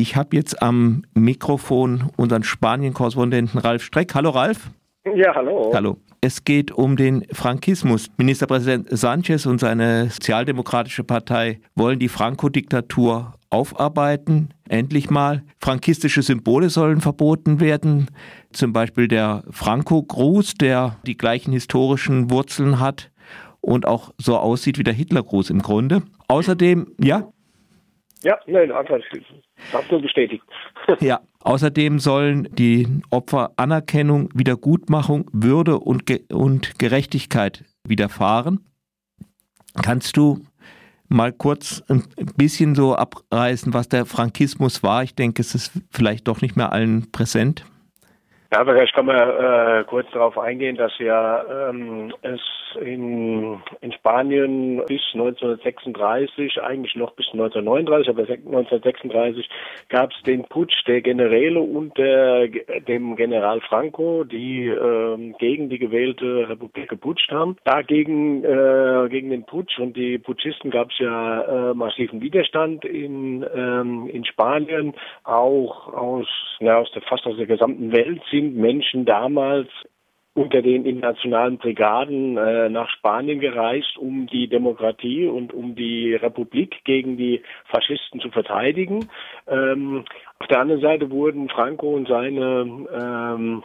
Ich habe jetzt am Mikrofon unseren Spanien-Korrespondenten Ralf Streck. Hallo Ralf. Ja, hallo. Hallo. Es geht um den Frankismus. Ministerpräsident Sanchez und seine sozialdemokratische Partei wollen die Franco-Diktatur aufarbeiten. Endlich mal. Frankistische Symbole sollen verboten werden. Zum Beispiel der Franco-Gruß, der die gleichen historischen Wurzeln hat und auch so aussieht wie der Hitlergruß im Grunde. Außerdem, ja? Ja, nein, einfach hast du bestätigt. ja, außerdem sollen die Opfer Anerkennung, Wiedergutmachung, Würde und, Ge und Gerechtigkeit widerfahren. Kannst du mal kurz ein bisschen so abreißen, was der Frankismus war? Ich denke, es ist vielleicht doch nicht mehr allen präsent. Ja, vielleicht kann man äh, kurz darauf eingehen, dass ja ähm, es in Spanien bis 1936, eigentlich noch bis 1939, aber 1936 gab es den Putsch der Generäle unter dem General Franco, die ähm, gegen die gewählte Republik geputscht haben. Dagegen äh, gegen den Putsch und die Putschisten gab es ja äh, massiven Widerstand in, ähm, in Spanien, auch aus, na, aus der, fast aus der gesamten Welt sind Menschen damals unter den internationalen Brigaden äh, nach Spanien gereist, um die Demokratie und um die Republik gegen die Faschisten zu verteidigen. Ähm, auf der anderen Seite wurden Franco und seine ähm,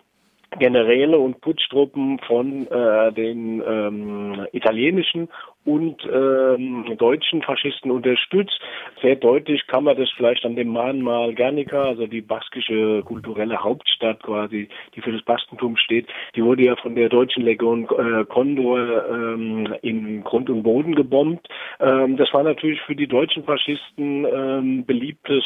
Generäle und Putschtruppen von äh, den ähm, italienischen und ähm, deutschen Faschisten unterstützt. Sehr deutlich kann man das vielleicht an dem Mahnmal Guernica, also die baskische kulturelle Hauptstadt quasi, die für das Bastentum steht, die wurde ja von der deutschen Legion äh, Condor ähm, in Grund und Boden gebombt. Ähm, das war natürlich für die deutschen Faschisten ähm, beliebtes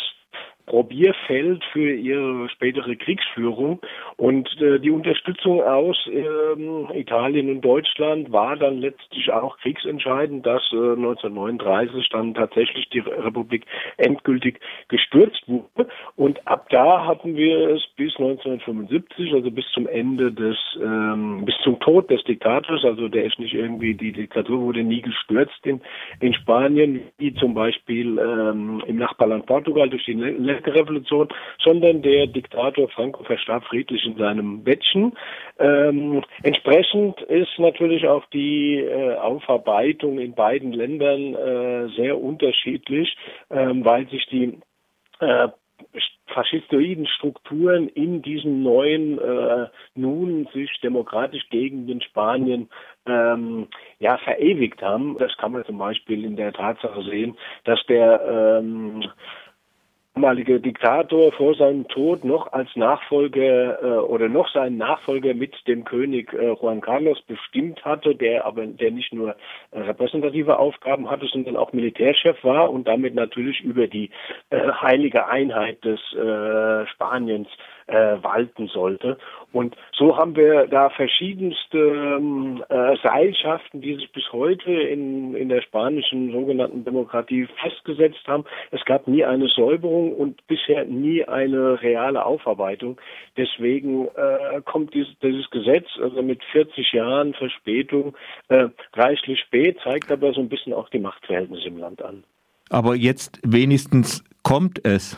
Probierfeld für ihre spätere Kriegsführung. Und äh, die Unterstützung aus ähm, Italien und Deutschland war dann letztlich auch kriegsentscheidend, dass äh, 1939 dann tatsächlich die Republik endgültig gestürzt wurde. Und ab da hatten wir es bis 1975, also bis zum Ende des, ähm, bis zum Tod des Diktators, also der ist nicht irgendwie, die Diktatur wurde nie gestürzt in, in Spanien, wie zum Beispiel ähm, im Nachbarland Portugal durch die Revolution, sondern der Diktator Franco verstarb friedlich in seinem Bettchen. Ähm, entsprechend ist natürlich auch die äh, Aufarbeitung in beiden Ländern äh, sehr unterschiedlich, ähm, weil sich die äh, faschistoiden Strukturen in diesem neuen, äh, nun sich demokratisch gegen den Spanien ähm, ja verewigt haben. Das kann man zum Beispiel in der Tatsache sehen, dass der ähm, damalige Diktator vor seinem Tod noch als Nachfolger äh, oder noch seinen Nachfolger mit dem König äh, Juan Carlos bestimmt hatte, der aber der nicht nur äh, repräsentative Aufgaben hatte, sondern auch Militärchef war und damit natürlich über die äh, heilige Einheit des äh, Spaniens äh, walten sollte. Und so haben wir da verschiedenste ähm, äh, Seilschaften, die sich bis heute in, in der spanischen sogenannten Demokratie festgesetzt haben. Es gab nie eine Säuberung und bisher nie eine reale Aufarbeitung. Deswegen äh, kommt dieses, dieses Gesetz, also mit 40 Jahren Verspätung, äh, reichlich spät, zeigt aber so ein bisschen auch die Machtverhältnisse im Land an. Aber jetzt wenigstens kommt es.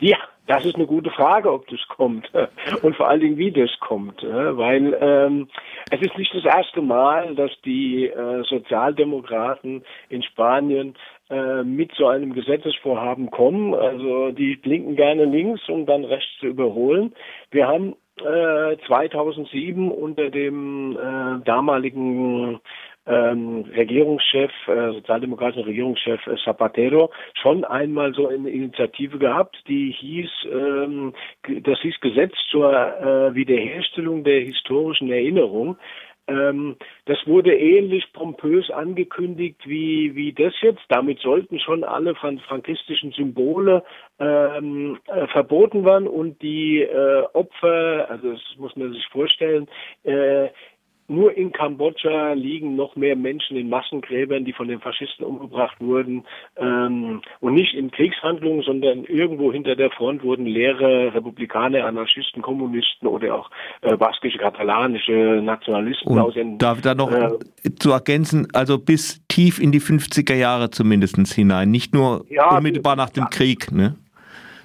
Ja, das ist eine gute Frage, ob das kommt und vor allen Dingen, wie das kommt, weil ähm, es ist nicht das erste Mal, dass die äh, Sozialdemokraten in Spanien äh, mit so einem Gesetzesvorhaben kommen. Also die blinken gerne links, um dann rechts zu überholen. Wir haben äh, 2007 unter dem äh, damaligen ähm, Regierungschef, äh, sozialdemokratischen Regierungschef äh, Zapatero schon einmal so eine Initiative gehabt, die hieß, ähm, das hieß Gesetz zur äh, Wiederherstellung der historischen Erinnerung. Ähm, das wurde ähnlich pompös angekündigt wie, wie das jetzt. Damit sollten schon alle frankistischen Symbole ähm, äh, verboten werden und die äh, Opfer, also das muss man sich vorstellen, äh, nur in Kambodscha liegen noch mehr Menschen in Massengräbern, die von den Faschisten umgebracht wurden. Ähm, und nicht in Kriegshandlungen, sondern irgendwo hinter der Front wurden leere Republikaner, Anarchisten, Kommunisten oder auch äh, baskische, katalanische Nationalisten und aus den. Darf da noch äh, zu ergänzen, also bis tief in die 50er Jahre zumindest hinein, nicht nur ja, unmittelbar nach dem ja. Krieg, ne?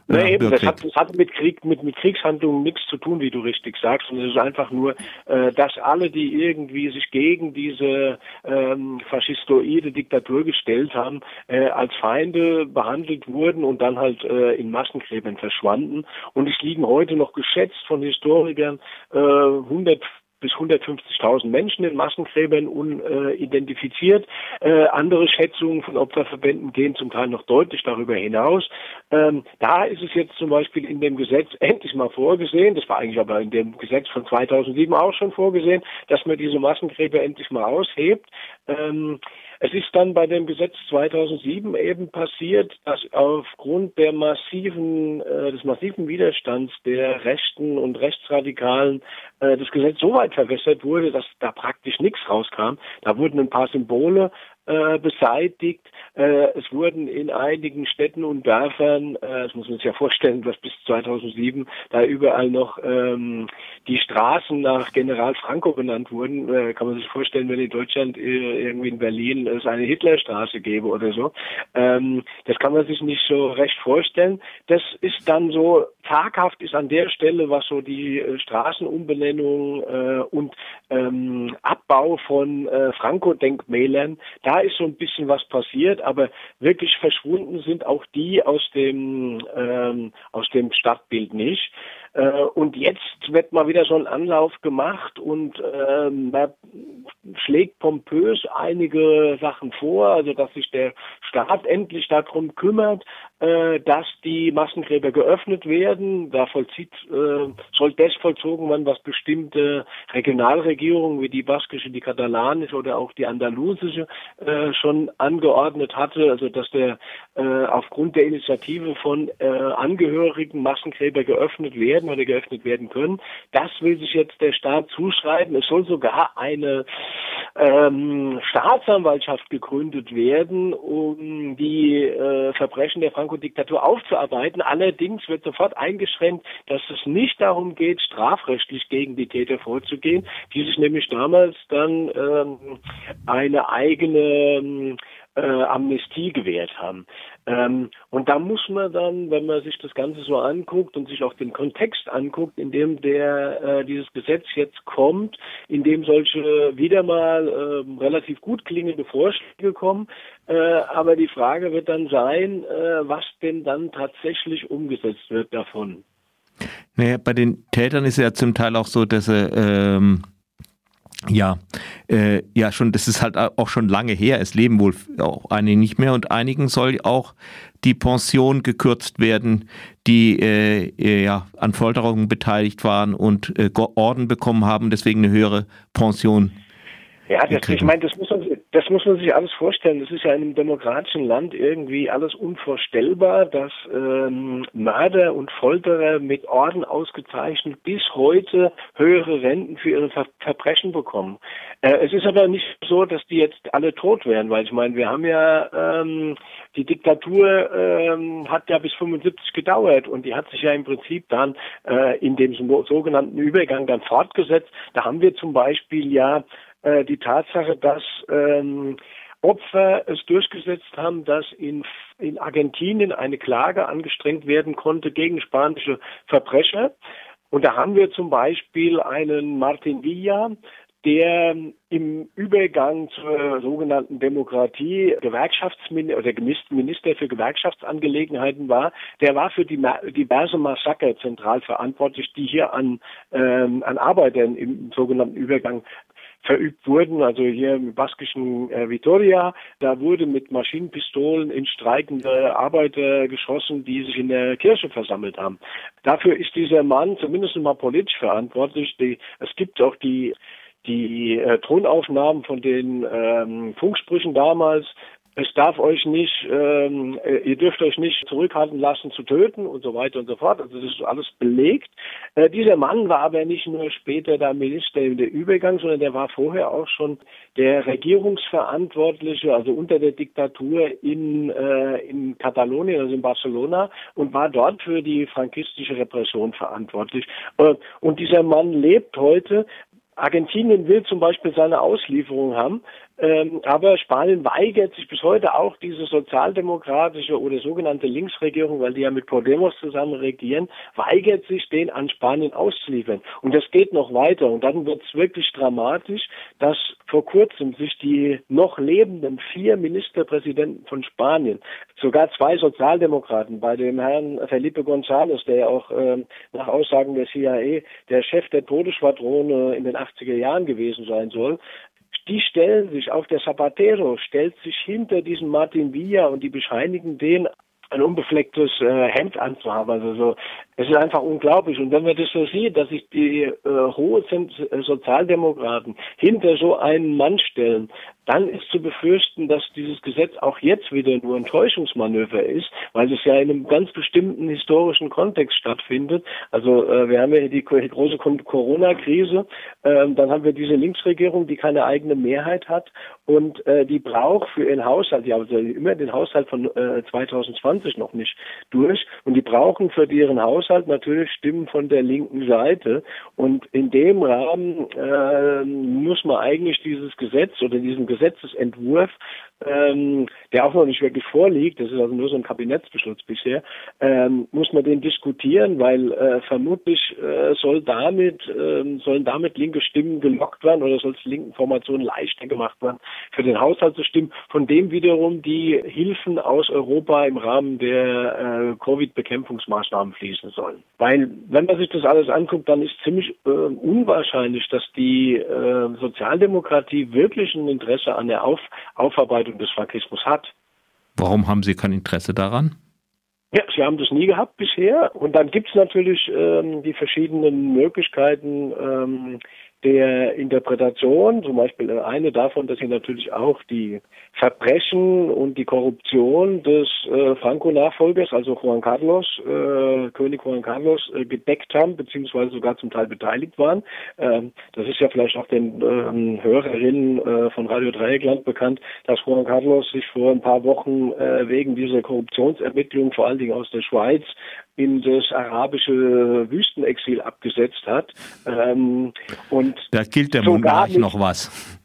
Nee, eben, das hat, das hat mit Krieg, mit, mit Kriegshandlungen nichts zu tun, wie du richtig sagst. Und es ist einfach nur, äh, dass alle, die irgendwie sich gegen diese ähm, faschistoide Diktatur gestellt haben, äh, als Feinde behandelt wurden und dann halt äh, in Massengräbern verschwanden. Und es liegen heute noch geschätzt von Historikern äh, 100 bis 150.000 Menschen in Massengräbern unidentifiziert. Äh, andere Schätzungen von Opferverbänden gehen zum Teil noch deutlich darüber hinaus. Ähm, da ist es jetzt zum Beispiel in dem Gesetz endlich mal vorgesehen, das war eigentlich aber in dem Gesetz von 2007 auch schon vorgesehen, dass man diese Massengräber endlich mal aushebt. Ähm, es ist dann bei dem Gesetz 2007 eben passiert, dass aufgrund der massiven, äh, des massiven Widerstands der Rechten und Rechtsradikalen äh, das Gesetz so weit verwässert wurde, dass da praktisch nichts rauskam. Da wurden ein paar Symbole äh, beseitigt. Äh, es wurden in einigen Städten und Dörfern, äh, das muss man sich ja vorstellen, dass bis 2007 da überall noch ähm, die Straßen nach General Franco benannt wurden. Äh, kann man sich vorstellen, wenn in Deutschland äh, irgendwie in Berlin es eine Hitlerstraße gäbe oder so. Ähm, das kann man sich nicht so recht vorstellen. Das ist dann so, taghaft ist an der Stelle, was so die äh, Straßenumbenennung äh, und ähm, Abbau von äh, Franco-Denkmälern, da ist so ein bisschen was passiert, aber wirklich verschwunden sind auch die aus dem, ähm, aus dem Stadtbild nicht. Äh, und jetzt wird mal wieder so ein Anlauf gemacht und ähm, man schlägt pompös einige Sachen vor, also dass sich der Staat endlich darum kümmert, äh, dass die Massengräber geöffnet werden. Da vollzieht, äh, soll das vollzogen werden, was bestimmte Regionalregierungen wie die baskische, die katalanische oder auch die andalusische äh, schon angeordnet hatte, also dass der äh, aufgrund der Initiative von äh, Angehörigen Massengräber geöffnet werden oder geöffnet werden können. Das will sich jetzt der Staat zuschreiben. Es soll sogar eine ähm, Staatsanwaltschaft gegründet werden, um die äh, Verbrechen der Franco-Diktatur aufzuarbeiten. Allerdings wird sofort eingeschränkt, dass es nicht darum geht, strafrechtlich gegen die Täter vorzugehen, die sich nämlich damals dann ähm, eine eigene ähm, äh, Amnestie gewährt haben. Ähm, und da muss man dann, wenn man sich das Ganze so anguckt und sich auch den Kontext anguckt, in dem der äh, dieses Gesetz jetzt kommt, in dem solche wieder mal äh, relativ gut klingende Vorschläge kommen, äh, aber die Frage wird dann sein, äh, was denn dann tatsächlich umgesetzt wird davon. Naja, bei den Tätern ist ja zum Teil auch so, dass sie ähm ja, äh, ja, schon, das ist halt auch schon lange her. Es leben wohl auch einige nicht mehr und einigen soll auch die Pension gekürzt werden, die äh, äh ja an Folterungen beteiligt waren und äh, Orden bekommen haben, deswegen eine höhere Pension ja, das, ich meine, das muss, man, das muss man sich alles vorstellen. Das ist ja in einem demokratischen Land irgendwie alles unvorstellbar, dass ähm, Mörder und Folterer mit Orden ausgezeichnet bis heute höhere Renten für ihre Ver Verbrechen bekommen. Äh, es ist aber nicht so, dass die jetzt alle tot wären, weil ich meine, wir haben ja ähm, die Diktatur ähm, hat ja bis 75 gedauert und die hat sich ja im Prinzip dann äh, in dem sogenannten Übergang dann fortgesetzt. Da haben wir zum Beispiel ja äh, die Tatsache, dass ähm, Opfer es durchgesetzt haben, dass in, in Argentinien eine Klage angestrengt werden konnte gegen spanische Verbrecher. Und da haben wir zum Beispiel einen Martin Villa, der im Übergang zur sogenannten Demokratie Gewerkschaftsminister oder Minister für Gewerkschaftsangelegenheiten war, der war für die diverse Massaker zentral verantwortlich, die hier an, ähm, an Arbeitern im sogenannten Übergang verübt wurden. Also hier im baskischen äh, Vitoria, da wurde mit Maschinenpistolen in streikende Arbeiter geschossen, die sich in der Kirche versammelt haben. Dafür ist dieser Mann zumindest mal politisch verantwortlich. Die, es gibt auch die die äh, Tonaufnahmen von den ähm, Funksprüchen damals, es darf euch nicht, ähm, äh, ihr dürft euch nicht zurückhalten lassen zu töten und so weiter und so fort. Also das ist alles belegt. Äh, dieser Mann war aber nicht nur später der Minister in der Übergang, sondern der war vorher auch schon der Regierungsverantwortliche, also unter der Diktatur in, äh, in Katalonien, also in Barcelona und war dort für die frankistische Repression verantwortlich. Äh, und dieser Mann lebt heute Argentinien will zum Beispiel seine Auslieferung haben. Ähm, aber Spanien weigert sich bis heute auch diese sozialdemokratische oder sogenannte Linksregierung, weil die ja mit Podemos zusammen regieren, weigert sich, den an Spanien auszuliefern. Und das geht noch weiter. Und dann wird es wirklich dramatisch, dass vor kurzem sich die noch lebenden vier Ministerpräsidenten von Spanien, sogar zwei Sozialdemokraten, bei dem Herrn Felipe González, der ja auch äh, nach Aussagen der CIA der Chef der Todesschwadrone in den 80er Jahren gewesen sein soll, die stellen sich, auch der Zapatero stellt sich hinter diesen Martin Villa und die bescheinigen den ein unbeflecktes äh, Hemd anzuhaben. Also so, es ist einfach unglaublich. Und wenn man das so sieht, dass sich die äh, hohe Sozialdemokraten hinter so einen Mann stellen, dann ist zu befürchten, dass dieses Gesetz auch jetzt wieder nur ein Täuschungsmanöver ist, weil es ja in einem ganz bestimmten historischen Kontext stattfindet. Also äh, wir haben ja die große Corona-Krise, äh, dann haben wir diese Linksregierung, die keine eigene Mehrheit hat und äh, die braucht für ihren Haushalt, die haben immer den Haushalt von äh, 2020 noch nicht durch und die brauchen für ihren Haushalt natürlich Stimmen von der linken Seite. Und in dem Rahmen äh, muss man eigentlich dieses Gesetz oder diesen Gesetzesentwurf, ähm, der auch noch nicht wirklich vorliegt, das ist also nur so ein Kabinettsbeschluss bisher, ähm, muss man den diskutieren, weil äh, vermutlich äh, soll damit, äh, sollen damit linke Stimmen gelockt werden oder soll es linken Formationen leichter gemacht werden, für den Haushalt zu stimmen, von dem wiederum die Hilfen aus Europa im Rahmen der äh, Covid-Bekämpfungsmaßnahmen fließen sollen. Weil, wenn man sich das alles anguckt, dann ist ziemlich äh, unwahrscheinlich, dass die äh, Sozialdemokratie wirklich ein Interesse an der Auf Aufarbeitung des Frankismus hat. Warum haben Sie kein Interesse daran? Ja, sie haben das nie gehabt bisher. Und dann gibt es natürlich ähm, die verschiedenen Möglichkeiten, ähm, der Interpretation, zum Beispiel eine davon, dass sie natürlich auch die Verbrechen und die Korruption des äh, Franco-Nachfolgers, also Juan Carlos, äh, König Juan Carlos, äh, gedeckt haben, beziehungsweise sogar zum Teil beteiligt waren. Ähm, das ist ja vielleicht auch den ähm, Hörerinnen äh, von Radio Dreieckland bekannt, dass Juan Carlos sich vor ein paar Wochen äh, wegen dieser Korruptionsermittlungen, vor allen Dingen aus der Schweiz, in das arabische Wüstenexil abgesetzt hat. Ähm, und da gilt der Monarch noch was.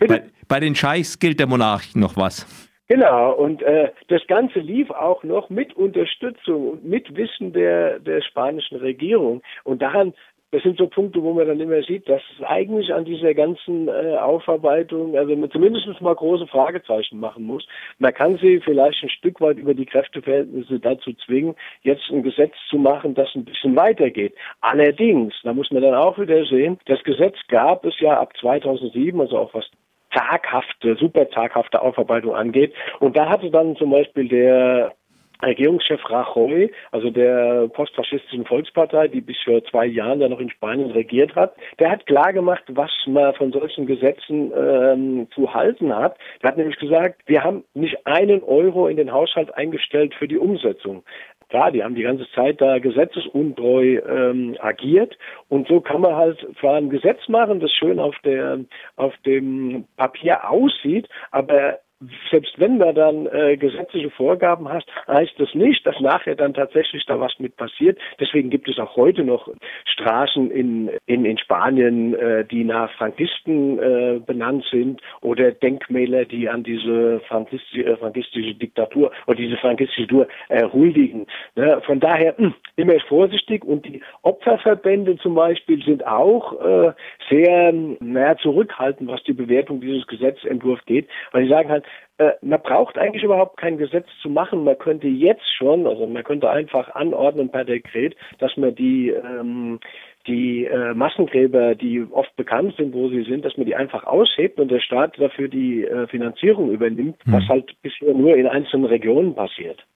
Bei, bei, den Scheichs gilt der Monarch noch was. Genau, und äh, das Ganze lief auch noch mit Unterstützung und mit Wissen der, der spanischen Regierung. Und daran das sind so Punkte, wo man dann immer sieht, dass es eigentlich an dieser ganzen äh, Aufarbeitung, also man zumindest mal große Fragezeichen machen muss. Man kann sie vielleicht ein Stück weit über die Kräfteverhältnisse dazu zwingen, jetzt ein Gesetz zu machen, das ein bisschen weitergeht. Allerdings, da muss man dann auch wieder sehen, das Gesetz gab es ja ab 2007, also auch was zaghafte, super zaghafte Aufarbeitung angeht. Und da hatte dann zum Beispiel der Regierungschef Rajoy, also der postfaschistischen Volkspartei, die bis vor zwei Jahren ja noch in Spanien regiert hat, der hat klar gemacht, was man von solchen Gesetzen ähm, zu halten hat. Der hat nämlich gesagt, wir haben nicht einen Euro in den Haushalt eingestellt für die Umsetzung. Klar, die haben die ganze Zeit da gesetzesuntreu ähm, agiert und so kann man halt zwar ein Gesetz machen, das schön auf der auf dem Papier aussieht, aber selbst wenn man dann äh, gesetzliche Vorgaben hast, heißt das nicht, dass nachher dann tatsächlich da was mit passiert. Deswegen gibt es auch heute noch Straßen in, in, in Spanien, äh, die nach Frankisten äh, benannt sind oder Denkmäler, die an diese frankistische, äh, frankistische Diktatur oder diese frankistische Diktatur äh, huldigen. Ne? Von daher mh, hm, immer vorsichtig und die Opferverbände zum Beispiel sind auch äh, sehr naja, zurückhaltend, was die Bewertung dieses Gesetzentwurfs geht, weil sie sagen halt, äh, man braucht eigentlich überhaupt kein Gesetz zu machen. Man könnte jetzt schon, also man könnte einfach anordnen per Dekret, dass man die ähm, die äh, Massengräber, die oft bekannt sind, wo sie sind, dass man die einfach aushebt und der Staat dafür die äh, Finanzierung übernimmt, hm. was halt bisher nur in einzelnen Regionen passiert.